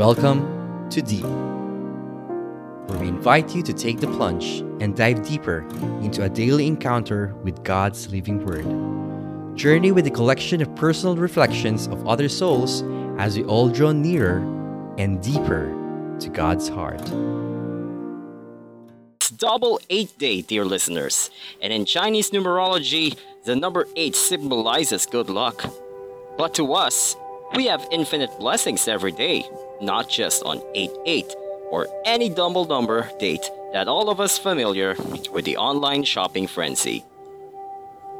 Welcome to Deep, where we invite you to take the plunge and dive deeper into a daily encounter with God's living Word. Journey with a collection of personal reflections of other souls as we all draw nearer and deeper to God's heart. It's double eight day, dear listeners, and in Chinese numerology, the number eight symbolizes good luck. But to us, we have infinite blessings every day, not just on 8-8 or any double number date that all of us familiar with the online shopping frenzy.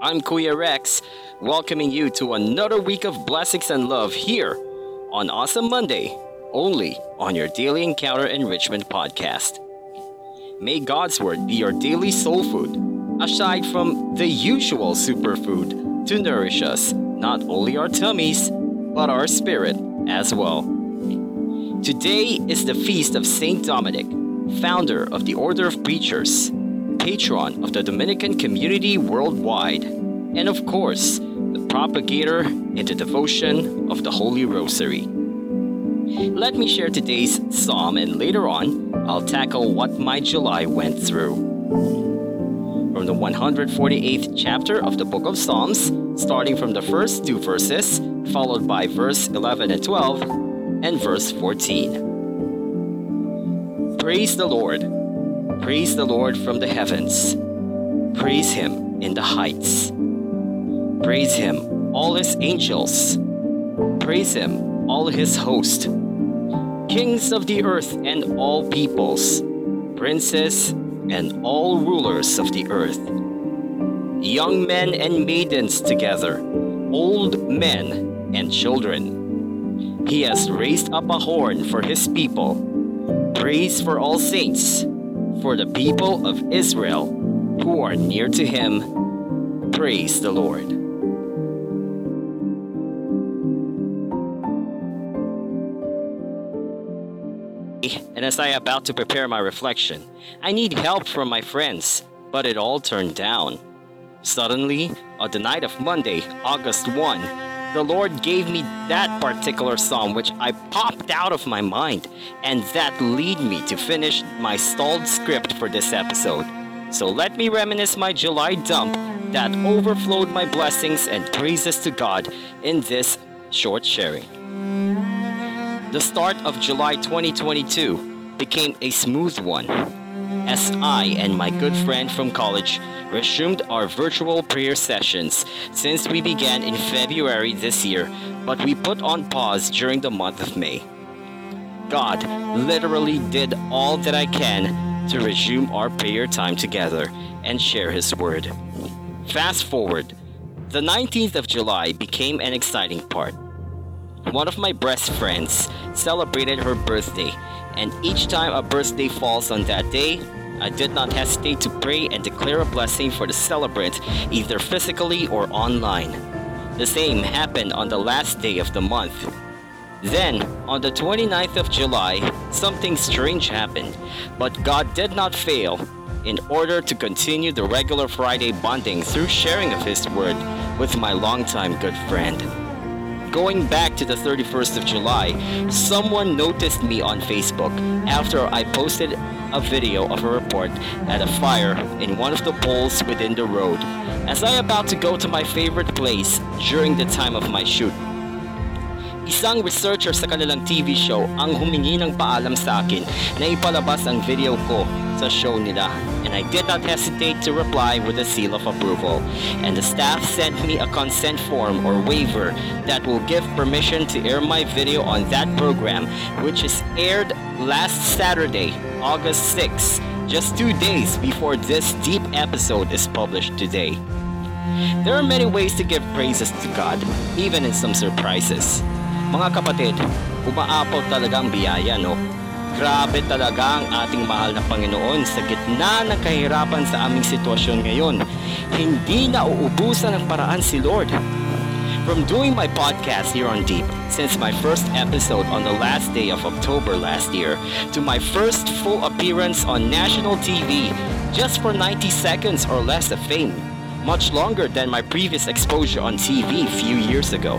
I'm Kuya Rex, welcoming you to another week of blessings and love here on Awesome Monday, only on your Daily Encounter Enrichment podcast. May God's Word be your daily soul food, aside from the usual superfood to nourish us, not only our tummies, but our spirit as well. Today is the feast of Saint Dominic, founder of the Order of Preachers, patron of the Dominican community worldwide, and of course, the propagator in the devotion of the Holy Rosary. Let me share today's psalm, and later on, I'll tackle what my July went through. From the 148th chapter of the book of Psalms, starting from the first two verses, followed by verse 11 and 12, and verse 14. Praise the Lord. Praise the Lord from the heavens. Praise him in the heights. Praise him, all his angels. Praise him, all his host. Kings of the earth and all peoples, princes and all rulers of the earth. Young men and maidens together, old men and children. He has raised up a horn for his people. Praise for all saints, for the people of Israel who are near to him. Praise the Lord. And as I about to prepare my reflection, I need help from my friends, but it all turned down. Suddenly, on the night of Monday, August 1, the Lord gave me that particular psalm, which I popped out of my mind, and that lead me to finish my stalled script for this episode. So let me reminisce my July dump that overflowed my blessings and praises to God in this short sharing. The start of July 2022 became a smooth one as I and my good friend from college resumed our virtual prayer sessions since we began in February this year, but we put on pause during the month of May. God literally did all that I can to resume our prayer time together and share His Word. Fast forward, the 19th of July became an exciting part. One of my best friends celebrated her birthday, and each time a birthday falls on that day, I did not hesitate to pray and declare a blessing for the celebrant, either physically or online. The same happened on the last day of the month. Then, on the 29th of July, something strange happened, but God did not fail in order to continue the regular Friday bonding through sharing of His Word with my longtime good friend. Going back to the 31st of July, someone noticed me on Facebook after I posted a video of a report at a fire in one of the poles within the road as I about to go to my favorite place during the time of my shoot. Isang researcher sa kanilang TV show ang humingi ng paalam sa akin na ipalabas ang video ko sa show nila and I did not hesitate to reply with a seal of approval. And the staff sent me a consent form or waiver that will give permission to air my video on that program which is aired last Saturday, August 6, just two days before this deep episode is published today. There are many ways to give praises to God, even in some surprises. Mga kapatid, umaapaw talaga ang biyaya, no? Grabe talaga ang ating mahal na Panginoon sa gitna ng kahirapan sa aming sitwasyon ngayon. Hindi na uubusan ng paraan si Lord. From doing my podcast here on Deep since my first episode on the last day of October last year to my first full appearance on national TV just for 90 seconds or less of fame, much longer than my previous exposure on TV few years ago.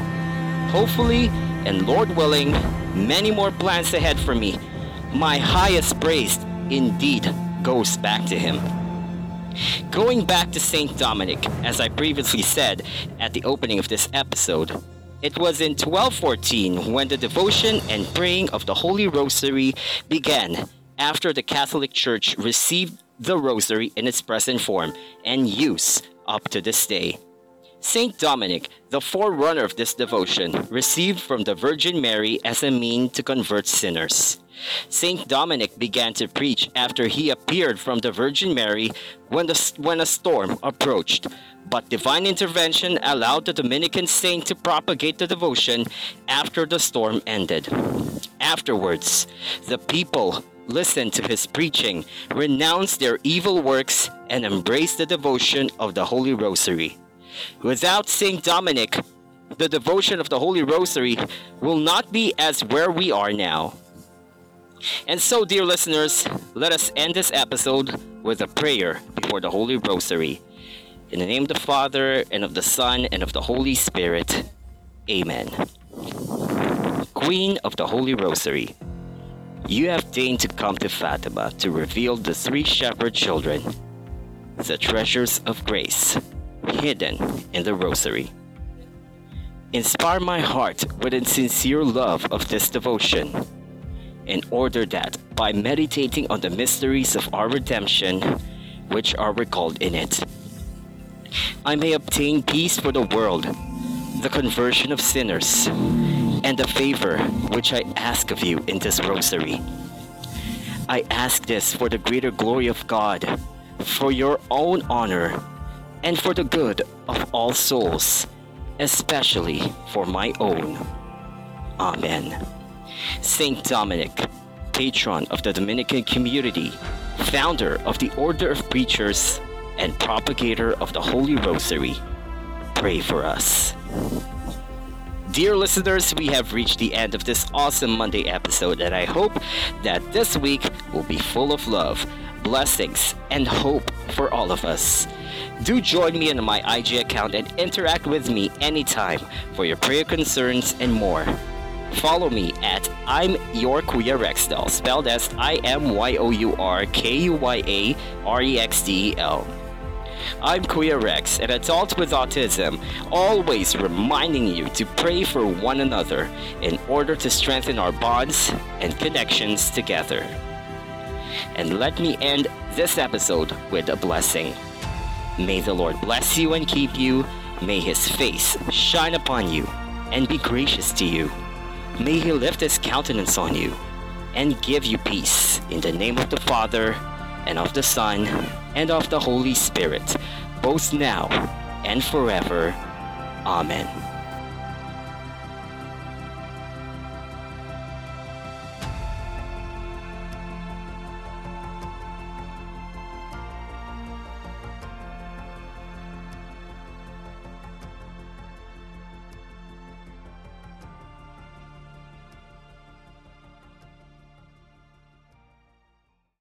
Hopefully, and Lord willing, many more plans ahead for me. My highest praise indeed goes back to him. Going back to St. Dominic, as I previously said at the opening of this episode, it was in 1214 when the devotion and praying of the Holy Rosary began after the Catholic Church received the Rosary in its present form and use up to this day. Saint Dominic, the forerunner of this devotion, received from the Virgin Mary as a mean to convert sinners. Saint Dominic began to preach after he appeared from the Virgin Mary when, the, when a storm approached, but divine intervention allowed the Dominican saint to propagate the devotion after the storm ended. Afterwards, the people listened to his preaching, renounced their evil works, and embraced the devotion of the Holy Rosary. Without Saint Dominic, the devotion of the Holy Rosary will not be as where we are now. And so, dear listeners, let us end this episode with a prayer before the Holy Rosary. In the name of the Father, and of the Son, and of the Holy Spirit. Amen. Queen of the Holy Rosary, you have deigned to come to Fatima to reveal the three shepherd children, the treasures of grace hidden in the Rosary. Inspire my heart with a sincere love of this devotion, in order that, by meditating on the mysteries of our redemption, which are recalled in it, I may obtain peace for the world, the conversion of sinners, and the favor which I ask of you in this rosary. I ask this for the greater glory of God, for your own honor and for the good of all souls, especially for my own. Amen. Saint Dominic, patron of the Dominican community, founder of the Order of Preachers, and propagator of the Holy Rosary, pray for us. Dear listeners, we have reached the end of this awesome Monday episode, and I hope that this week will be full of love, blessings, and hope for all of us. Do join me in my IG account and interact with me anytime for your prayer concerns and more. Follow me at I'm Your Kuya Rexdel, spelled as I M Y O U R K U Y A R E X D E L. I'm Kuya Rex, an adult with autism, always reminding you to pray for one another in order to strengthen our bonds and connections together. And let me end this episode with a blessing. May the Lord bless you and keep you. May his face shine upon you and be gracious to you. May he lift his countenance on you and give you peace in the name of the Father and of the Son and of the Holy Spirit, both now and forever. Amen.